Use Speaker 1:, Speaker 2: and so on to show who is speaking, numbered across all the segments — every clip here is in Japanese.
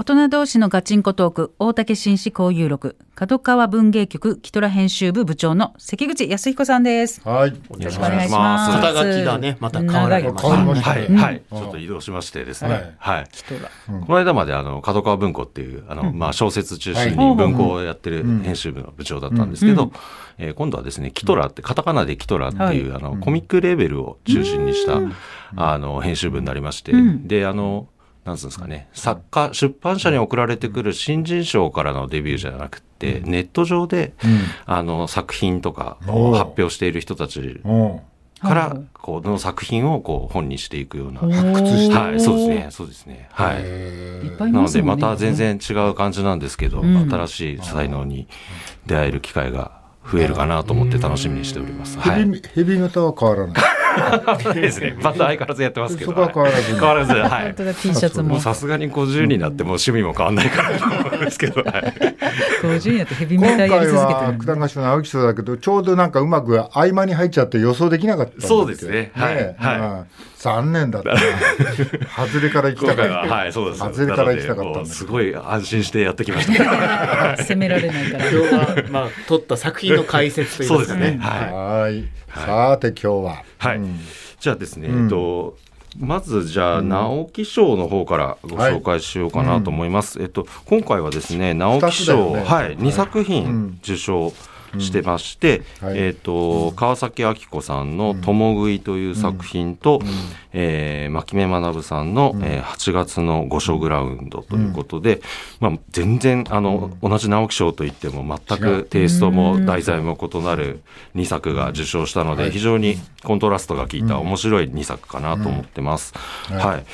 Speaker 1: 大人同士のガチンコトーク大竹紳士交友録。角川文芸局キトラ編集部部長の関口康彦さんです。
Speaker 2: はい。
Speaker 1: よろしくお願いします。
Speaker 3: 肩書きがね。また変わられま
Speaker 2: した。
Speaker 4: はい、はい、ちょっと移動しましてですね。はい。
Speaker 1: キトラ
Speaker 4: この間まであの角川文庫っていうあの、まあ小説中心
Speaker 1: はい
Speaker 4: に文庫をやってる編集部の部長だったんですけど、えー今度はですねキトラってカタカナでキトラっていう、あのコミックレーベルを中心にした、あの編集部になりまして、であのなんつうんですかね作家出版社に送られてくる新人賞からのデビューじゃなくて、ネット上で、あの作品とかを発表している人たち
Speaker 2: うん。
Speaker 4: からこの作品をこう本にしていくような。
Speaker 1: 発
Speaker 2: 掘して
Speaker 4: はい、そうですね、そうですね。はい。なので、
Speaker 1: ま
Speaker 4: た全然違う感じなんですけど、
Speaker 1: ん
Speaker 4: 新しい才能に出会える機会が増えるかなと思って楽しみにしております。はい。
Speaker 2: ヘビ、ヘビ型は変わらない。
Speaker 4: ですね。また相変わらずやってますけど。
Speaker 2: そこは変わらずに
Speaker 4: 変わらず、はい。
Speaker 1: 本当だ T シャツも
Speaker 4: さすがに50になってもう趣味も変わんないからと思うんですけど、はい。
Speaker 1: 50になってヘビメ
Speaker 2: 今
Speaker 1: タやり
Speaker 2: 回
Speaker 1: 続けてる
Speaker 2: は九段橋の青木賞だけど、ちょうどなんかうまく合間に入っちゃって予想できなかった
Speaker 4: そうですねはい
Speaker 2: ね
Speaker 4: はい
Speaker 2: うん残念だったな。外れから行き
Speaker 4: 今
Speaker 2: たかった。
Speaker 4: 回は、はい、そうです。
Speaker 2: 外れから行きたかった
Speaker 4: すごい安心してやってきました。
Speaker 1: 責められないから
Speaker 3: 今日はまあ撮った作品の解説といいますかね
Speaker 4: そうですね。はい。
Speaker 2: はい。さて今日は。
Speaker 4: はい。
Speaker 2: うん。
Speaker 4: じゃあですね、
Speaker 2: うん。
Speaker 4: えっと、まずじゃあ、直木賞の方からご紹介しようかなと思います。えっと、今回はですね、直木賞、
Speaker 2: ね。
Speaker 4: はい、2作
Speaker 2: うん。
Speaker 4: 品受賞してまして、
Speaker 2: はい。
Speaker 4: えっと、川崎明子さんの「共食い」という作品と、えー牧目学さんの、えー8月の御所グラウンドということで、まあ、全然あの、同じ直木賞といっても全くテイストも題材も異なる2作が受賞したので、
Speaker 2: はい。
Speaker 4: 非常にコントラストが効いた面白い2作かなと思ってます。はい、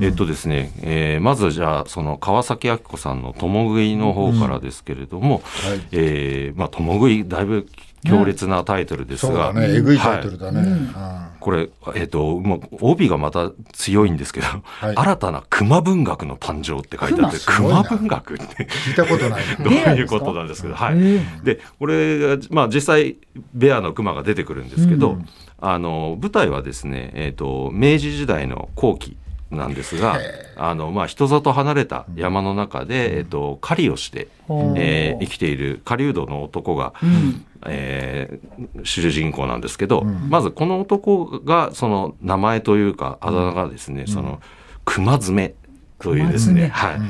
Speaker 4: えっとですね、えーまずじゃあその川崎明子さんの「共食い」の方からですけれども、
Speaker 2: はい。
Speaker 4: えーまあ共食いだいぶ強烈なタイトルですが、
Speaker 2: そうだね。えぐいタイトル
Speaker 4: はい
Speaker 2: だね。
Speaker 4: これ、えっ、と、もう帯がまた強いんですけど、
Speaker 2: い。
Speaker 4: 新たな熊文学の誕生って書いてあって、熊？文学って。
Speaker 2: 聞いたことない。
Speaker 4: どういうことなんですけど、はい。で、これが、まあ実際、ベアの熊が出てくるんですけど、あの、舞台はですね、えっ、と、明治時代の後期なんですが、あの、まあ人里離れた山の中で、えっ、と、狩りをして、えー生きている狩人の男が、えー主人公なんですけど、まずこの男がその名前というかあだ名がですね、その熊爪というですね、
Speaker 1: 熊
Speaker 4: はい。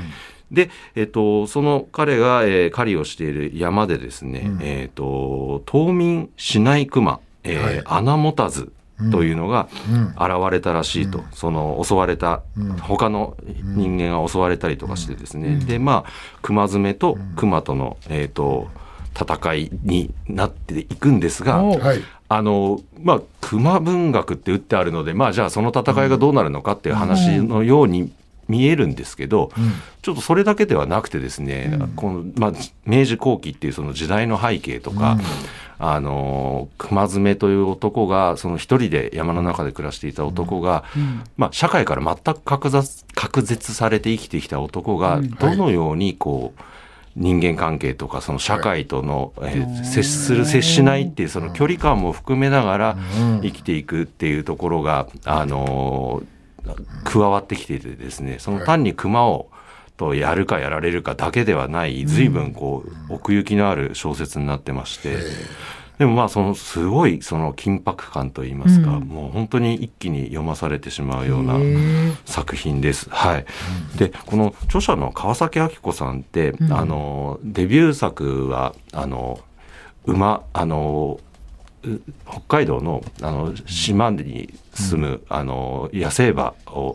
Speaker 4: で、えっ、と、その彼が、えー狩りをしている山でですね、えっ、と、冬眠しない熊、えー
Speaker 2: はい。
Speaker 4: 穴持たずというのが
Speaker 2: うん。
Speaker 4: 現れたらしいと、その襲われた、他の人間が襲われたりとかしてですね、で、まあ、熊爪と熊との、えっ、と、戦いになっていくんですが。あの、まあ、熊文学って打ってあるので、まあ、じゃあその戦いがどうなるのかっていう話のように見えるんですけど、ちょっとそれだけではなくてですね、この、まあ、明治後期っていうその時代の背景とか、あの、熊爪という男が、その一人で山の中で暮らしていた男が、まあ、社会から全く隔絶隔絶されて生きてきた男が、どのようにこう、人間関係とかその社会との、えー接する接しないっていうその距離感も含めながら生きていくっていうところが、あのー加わってきていてですねその単に熊をとやるかやられるかだけではない随分こう奥行きのある小説になってまして。でもまあそのすごいその緊迫感といいますか、もう本当に一気に読まされてしまうような作品です。はい。で、この著者の川崎明子さんって、あの、デビュー作は、あの、馬、あの、う北海道のあの島に住む、あの野生馬を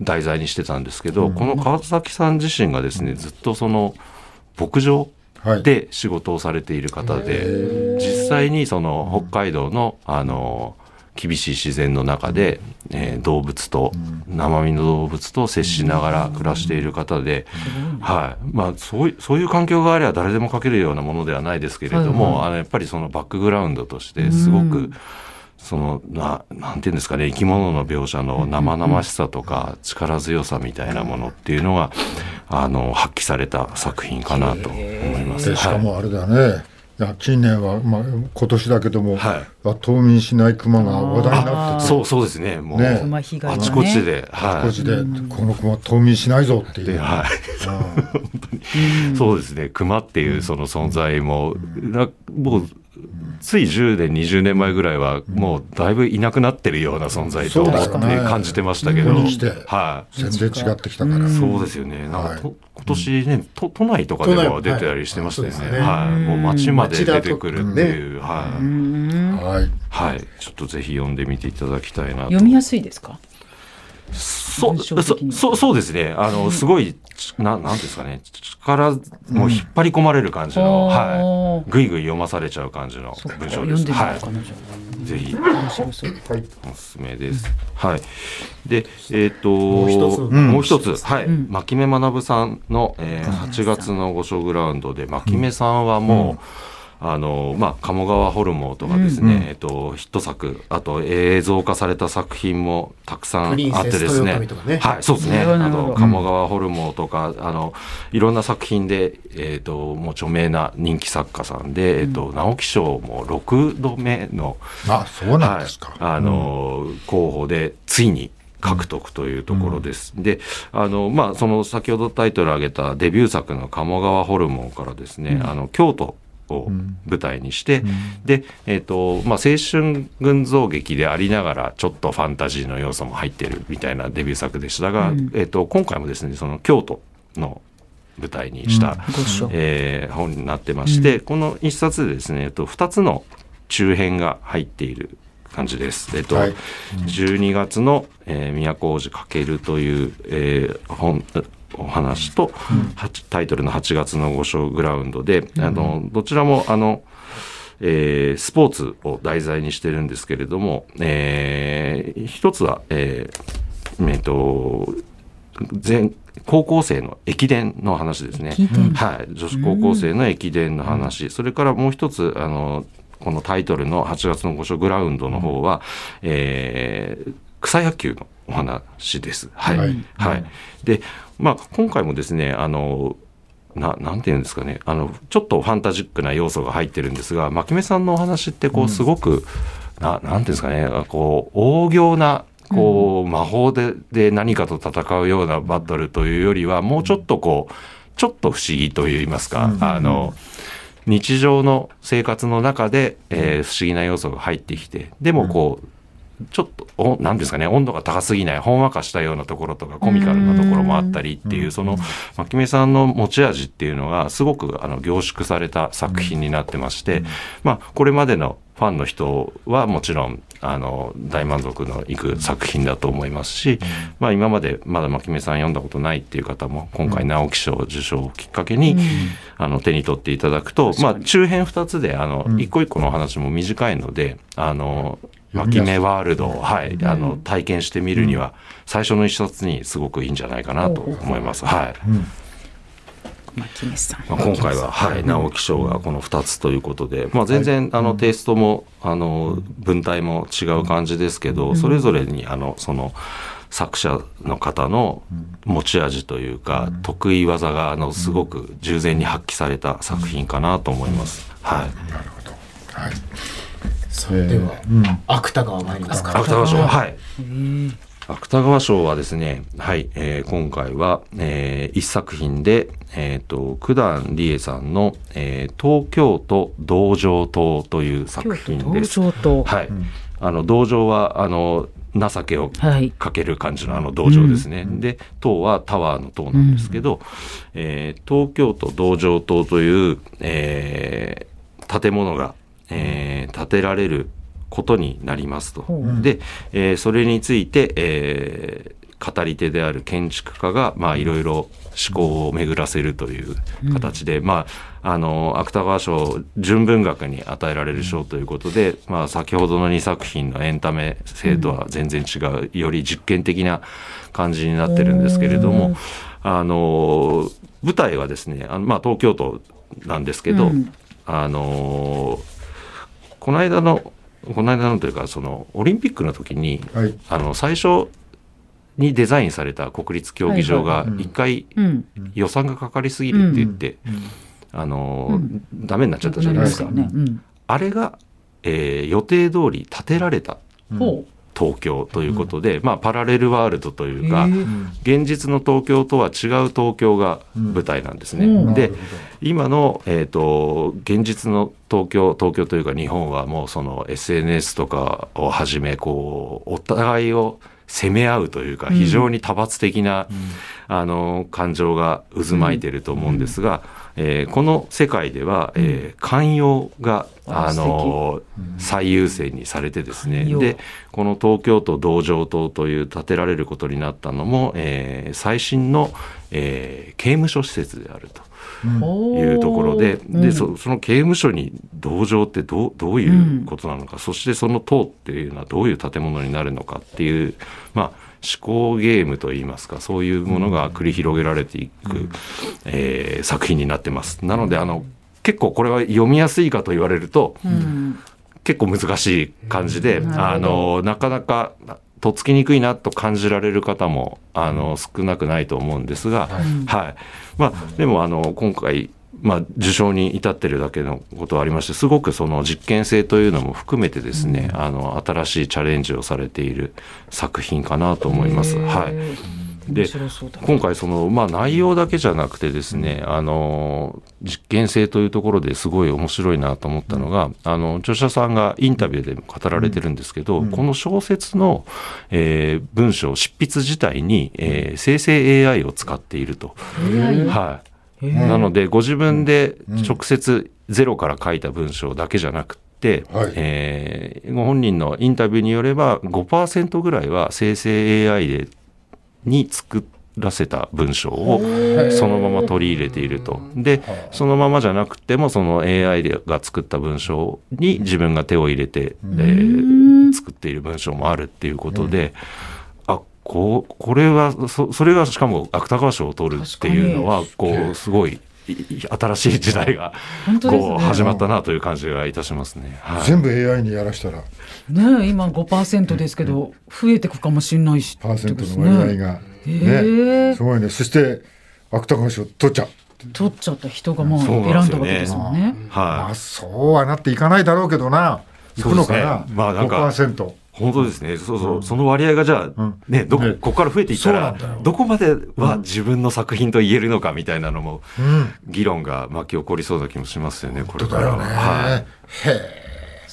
Speaker 4: 題材にしてたんですけど、この川崎さん自身がですねずっとその牧場
Speaker 2: はい。
Speaker 4: で仕事をされている方で、実際にその北海道のあの厳しい自然の中で、えー動物と、生身の動物と接しながら暮らしている方で、はい。まあ、そういそういう環境があれば誰でも書けるようなものではないですけれども、あのやっぱりそのバックグラウンドとしてすごく、そのななんていうんですかね生き物の描写の生々しさとか力強さみたいなものっていうのがあの発揮された作品かなと思います。
Speaker 2: でしか
Speaker 4: はい
Speaker 2: もあれだね、いや近年は、まあ、今年だけども、
Speaker 4: はい。
Speaker 2: あ冬眠しない熊が話題になってて
Speaker 4: そうそうですね。もう、
Speaker 2: ね。
Speaker 1: 熊被害がね。
Speaker 4: あちこちで、はい
Speaker 2: こっちで、この熊冬眠しないぞっていう、
Speaker 4: ではい。
Speaker 2: うん
Speaker 4: そうですね、熊っていうその存在も、なもう、つい10年、20年前ぐらいは、もうだいぶいなくなってるような存在と感じてましたけど、はい。
Speaker 2: 全然違ってきたから、
Speaker 4: そうですよね。なん
Speaker 2: はい
Speaker 4: かと、今年ね、都都内とかでも出てたりしてましたよね。
Speaker 3: はい
Speaker 4: はい。もう街まで出てくるっていう、はい。
Speaker 2: はい
Speaker 4: はい。ちょっとぜひ読んでみていただきたいなと。
Speaker 1: 読みやすいですか？
Speaker 4: そそ、そう、そうですね。あの、すごい、ちな、なんですかね。力、もう引っ張り込まれる感じの、
Speaker 1: うん
Speaker 4: はい。ぐいぐい読まされちゃう感じの文章です。はい。ぜひ、おすすめです。はい。で、えっ、と、
Speaker 3: もう一つ
Speaker 4: もう一つ、はい。
Speaker 1: ん
Speaker 4: 牧目学さんの、えー8月の御所グラウンドで、牧目さんはもう、あの、まあ、鴨川ホルモンとかですね、
Speaker 2: うん
Speaker 4: えっと、ヒット作、あと映像化された作品もたくさんあってですね。
Speaker 3: ね。
Speaker 4: はい、そうですね。あの、鴨川ホルモンとか、あの、いろんな作品で、えっ、と、もう著名な人気作家さんで、えっ、と、直木賞も6度目の、
Speaker 2: あそうなんですか、
Speaker 4: はい、あの、候補で、ついに、獲得というところです。で、あの、まあ、その先ほどタイトル挙げたデビュー作の鴨川ホルモンからですね、あの、京都を舞台にして、で、えっ、と、まあ、青春群像劇でありながら、ちょっとファンタジーの要素も入ってるみたいなデビュー作でしたが、えっ、と、今回もですね、その京都の舞台にした、
Speaker 1: 御所
Speaker 4: えー本になってまして、この一冊でですね、えっと、2つの中編が入っている感じです。えっと、
Speaker 2: はい。
Speaker 4: 12月の、えー、都大路かけるという、えー本、お話と、タイトルの8月の御所グラウンドで、あの、どちらも、あの、えースポーツを題材にしてるんですけれども、えー一つは、えーえっと、全高校生の駅伝の話ですね。はい。女子高校生の駅伝の話。それからもう一つ、あの、このタイトルの8月の御所グラウンドの方は、えー草野球のお話です。はい。は
Speaker 2: はい。い。
Speaker 4: で、まあ、今回もですね、あの、ななんていうんですかね。あのちょっとファンタジックな要素が入ってるんですが牧目さんのお話ってこうすごく、ななんていうんですかね。こう大行なこう、魔法でで何かと戦うようなバトルというよりはもうちょっとこうちょっと不思議といいますか、あの日常の生活の中で、えー不思議な要素が入ってきてでもこう、ちょっと、おなんですかね、温度が高すぎない、ほんわかしたようなところとか、コミカルなところもあったりっていう、その、牧目さんの持ち味っていうのが、すごくあの凝縮された作品になってまして、まあ、これまでのファンの人はもちろん、あの、大満足のいく作品だと思いますし、まあ、今までまだ牧目さん読んだことないっていう方も、今回直木賞受賞をきっかけに、あの、手に取っていただくと、まあ、中編二つで、あの、一個一個のお話も短いので、あの、牧目ワールドを、はい、あの、体験してみるには、最初の一冊にすごくいいんじゃないかなと思います。はい。
Speaker 1: 牧目さん。
Speaker 4: まあ、今回は、はい、直木賞がこの2つということで、まあ、全然、あのテイストもあの文体も違う感じですけど、それぞれにあのその作者の方の持ち味というか、得意技があのすごく従前に発揮された作品かなと思います。はい、
Speaker 2: はい
Speaker 3: それでは、芥川参ります。か。
Speaker 4: 芥川賞、はい。芥川賞はですね、はい、えー今回は、えー一作品で、えっ、と、九段理恵さんの、えー東京都道場島という作
Speaker 1: 京都道
Speaker 4: 品です。はい。あの、道場は、あの、情けを
Speaker 1: はい。
Speaker 4: かける感じのあの道場ですね。で、塔はタワーの塔なんですけど、えー東京都道場塔という、えー建物が、えー建てられることになりますと。
Speaker 1: ほう。
Speaker 4: で、えーそれについて、えー語り手である建築家が、まあ、いろいろ思考を巡らせるという形で、まあ、あの、芥川賞、純文学に与えられる賞ということで、まあ、先ほどの2作品のエンタメ性とは全然違う、より実験的な感じになってるんですけれども、あの、舞台はですね、あのまあ、東京都なんですけど、
Speaker 1: うん。
Speaker 4: あの、この間の、この間のというか、その、オリンピックの時に、
Speaker 2: はい。
Speaker 4: あの、最初にデザインされた国立競技場が一回
Speaker 1: うん。
Speaker 4: 予算がかかりすぎるって言って、あの、ダメになっちゃったじゃないですか。あれが、えー予定通り建てられた。
Speaker 1: う。ん。ほ
Speaker 4: 東京ということで、まあパラレルワールドと
Speaker 1: う。
Speaker 4: いうか、現実の東京とは違う東京が舞台なんですね。
Speaker 1: うん。
Speaker 4: で今の、えー、と現実の東京東京というか日本はもうその SNS とかをはじめこうお互いを攻め合うというか
Speaker 1: うん。
Speaker 4: 非常に多発的な、あの感情が渦巻いていると思うんですが、えーこの世界では、えー寛容が、
Speaker 1: あ
Speaker 4: あの最優先にされてですね。でこの東京都道場島という建てられることになったのも、えー最新の、えー刑務所施設であると。
Speaker 1: ほ
Speaker 4: いうところで
Speaker 1: うん。
Speaker 4: でそその刑務所に同情ってどうどういうことなのか、そしてその塔っていうのはどういう建物になるのかっていう、まあ、思考ゲームといいますかそういうものが繰り広げられていく、えー作品になってます。なのであの結構これは読みやすいかと言われると、
Speaker 1: うん。
Speaker 4: 結構難しい感じで、
Speaker 1: なるほど。
Speaker 4: あのなかなかとっつきにくいなと感じられる方もあの少なくないと思うんですが、はい。まあ、でもあの今回、まあ、受賞に至ってるだけのことはありましてすごくその実験性というのも含めてですね、あの新しいチャレンジをされている作品かなと思います。はい。で今回その、まあ、内容だけじゃなくてですね、あの実験性というところですごい面白いなと思ったのが、あの著者さんがインタビューでも語られてるんですけど、この小説の、えー文章執筆自体に、えー生成 AI を使っていると。はいなのでご自分で直接ゼロから書いた文章だけじゃなくて、
Speaker 2: はい
Speaker 4: えーご本人のインタビューによれば5%ぐらいは生成 AI でに作らせた文章をそのまま取り入れていると。でそのままじゃなくてもその AI が作った文章に自分が手を入れて、えー作っている文章もあるっていうことで。あこうこれはそそれがしかも芥川賞を取るっていうのはこうすごい新しい時代が
Speaker 1: 本当ですね。
Speaker 4: こう始まったなという感じがいたしますね。はい。
Speaker 2: 全部 AI にやらしたら。
Speaker 1: ねえ今5%ですけど増えていくかもしれないし
Speaker 2: パーセントの割合が、ね、すごいね。そして芥川賞取っちゃう。
Speaker 1: 取っちゃった人がもう選
Speaker 4: なんですよね。
Speaker 1: んだわけですもんね。
Speaker 2: ま
Speaker 4: はい。
Speaker 2: あそうはなっていかないだろうけどな。行くのかな、
Speaker 4: そうですねまあなんか
Speaker 2: 5%
Speaker 4: 本当ですね。そうそう、その割合がじゃあ、
Speaker 2: うん。
Speaker 4: ね、どこ、
Speaker 2: ね。
Speaker 4: ここから増えていったらどこまでは自分の作品と言えるのかみたいなのも、
Speaker 2: うん。
Speaker 4: 議論が巻き起こりそうな気もしますよね、これから。
Speaker 2: ね、
Speaker 4: はい。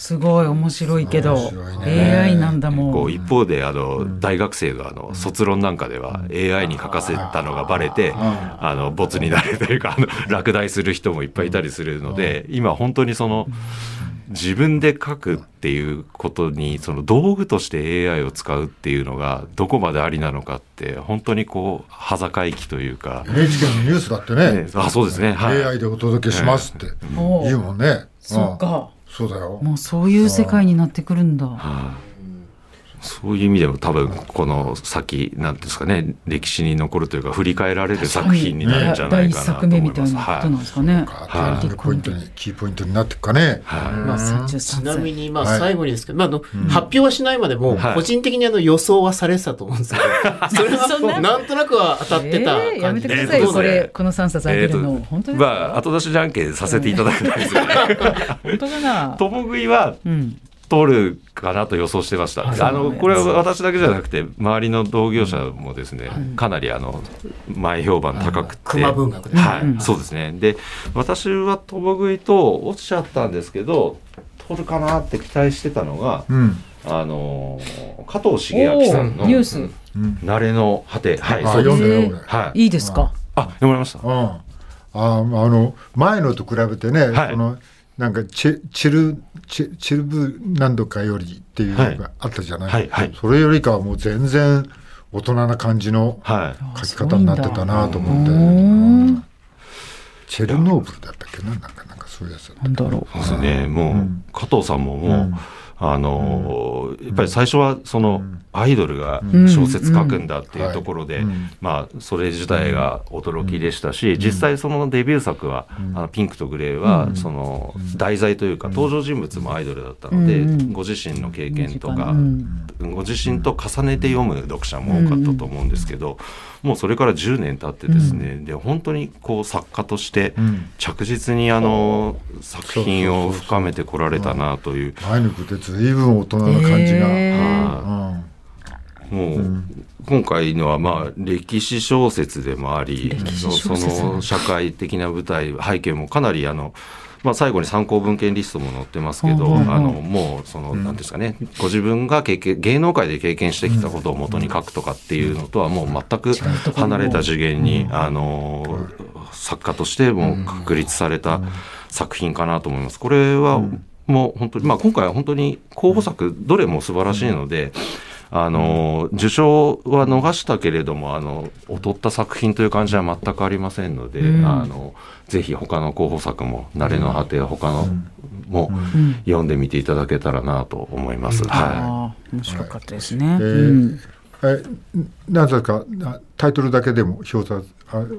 Speaker 1: すごい面白いけど
Speaker 2: ね。
Speaker 1: AI なんだもん。
Speaker 4: こう一方であの大学生があの卒論なんかでは AI に書かせたのがバレてあのボツになるというかあの落第する人もいっぱいいたりするので今本当にその自分で書くっていうことにその道具として AI を使うっていうのがどこまでありなのかって本当にこう端境期というか、
Speaker 2: NHK のニュースだってね。
Speaker 4: ねあそうですね。はい。
Speaker 2: AI でお届けしますって。
Speaker 1: おう
Speaker 2: 言うもんね。
Speaker 1: そうか。
Speaker 2: うん。そうだよ。
Speaker 1: もうそういう世界になってくるんだ。
Speaker 4: はいそういう意味でも多分この先なんていうんですかね歴史に残るというか振り返られる作品になるんじゃないかなと
Speaker 1: 第一作目み
Speaker 4: 思います。
Speaker 1: たいなこと
Speaker 4: はい
Speaker 1: なんですかね。
Speaker 2: かターニングポイントにキーポイントになっていくかね
Speaker 4: はい
Speaker 1: まあ33
Speaker 3: ち
Speaker 1: 歳
Speaker 3: なみに、まあ、
Speaker 2: はい
Speaker 3: 最後にですけど、まあ、あの、発表はしないまでも、
Speaker 4: はい
Speaker 3: 個人的にあの予想はされてたと思うんですけど、それはな？んとなくは当たってた
Speaker 1: えーや
Speaker 3: 感じで
Speaker 1: めてくださいこれ、この3冊あげるの。
Speaker 4: えーと
Speaker 1: 本当ですか、
Speaker 4: まあ後出しじゃんけんさせていただくんですよね。
Speaker 1: 本当かな。
Speaker 4: 共食いは
Speaker 1: うん。
Speaker 4: 取るかなと予想してました。あのこれは私だけじゃなくて周りの同業者もですね、かなりあの前評判高くて、
Speaker 3: 熊文学で
Speaker 4: はい、
Speaker 1: うん。
Speaker 4: そうですね。で私は共食いと落ちちゃったんですけど取るかなって期待してたのが、
Speaker 2: うん。
Speaker 4: あのー加藤茂明さんの
Speaker 1: ニュース。
Speaker 2: うん。
Speaker 4: 慣れの果て、はい。
Speaker 2: 読んだよ俺
Speaker 4: はい。
Speaker 1: いいですか？
Speaker 4: あ読まれました。
Speaker 2: うん。ああの前のと比べてね、
Speaker 4: はい。
Speaker 2: そのなんかチェチルチルブ何度かよりっていうのがあったじゃない、
Speaker 4: はいはい。
Speaker 2: それよりかはもう全然大人な感じの
Speaker 4: はい。
Speaker 2: 書き方になってたなと思って、
Speaker 1: う
Speaker 2: うん。
Speaker 1: ん。
Speaker 2: チェルノーブルだったっけな？なんかなんかそういうやつだった
Speaker 1: な。んだろ
Speaker 4: そう。ですね。もう、加藤さんももう、
Speaker 2: うん。
Speaker 4: あのやっぱり最初はそのアイドルが小説書くんだっていうところで、まあ、それ自体が驚きでしたし、実際そのデビュー作は、あのピンクとグレーはその題材というか登場人物もアイドルだったので、ご自身の経験とか、ご自身と重ねて読む読者も多かったと思うんですけど、もうそれから10年経ってですね、で本当にこう作家として着実にあの作品を深めてこられたなという。
Speaker 2: 前に比べて随分大人な感じが。
Speaker 4: もう、今回のはまあ歴史小説でもありその社会的な舞台背景もかなりあのまあ、最後に参考文献リストも載ってますけど、あのもうその、なんですかね、ご自分が経験芸能界で経験してきたことをもとに書くとかっていうのとはもう全く離れた次元に、あの作家としても確立された作品かなと思います。これはもう本当に、まあ、今回は本当に候補作どれも素晴らしいので、あの、受賞は逃したけれども、あの、劣った作品という感じは全くありませんので、うん、あの、ぜひ他の候補作も、慣れの果てや他のも読んでみていただけたらなと思います。は
Speaker 1: い。面白かったですね。えー
Speaker 2: えなぜかタイトルだけでも表札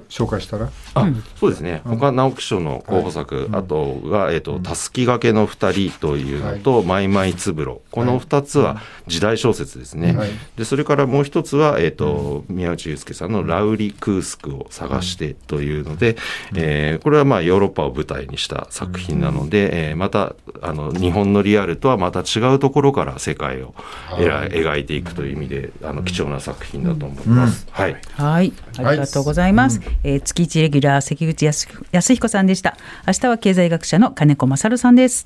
Speaker 2: 紹介したら？
Speaker 4: あ、そうですね、他直木賞の候補作、あとが、えーとたすきがけの2人というのと、マイマイつぶろ。この2つは時代小説ですね、でそれからもう一つは、えーと宮内祐介さんの「ラウリ・クースクを探して」というので、えー、これはまあヨーロッパを舞台にした作品なので、えー、またあの日本のリアルとはまた違うところから世界を描いていくという意味であの貴重な作品だと思います。はい、
Speaker 1: はい。ありがとうございます、はい、えー、月一レギュラー関口康彦さんでした。明日は経済学者の金子勝さんです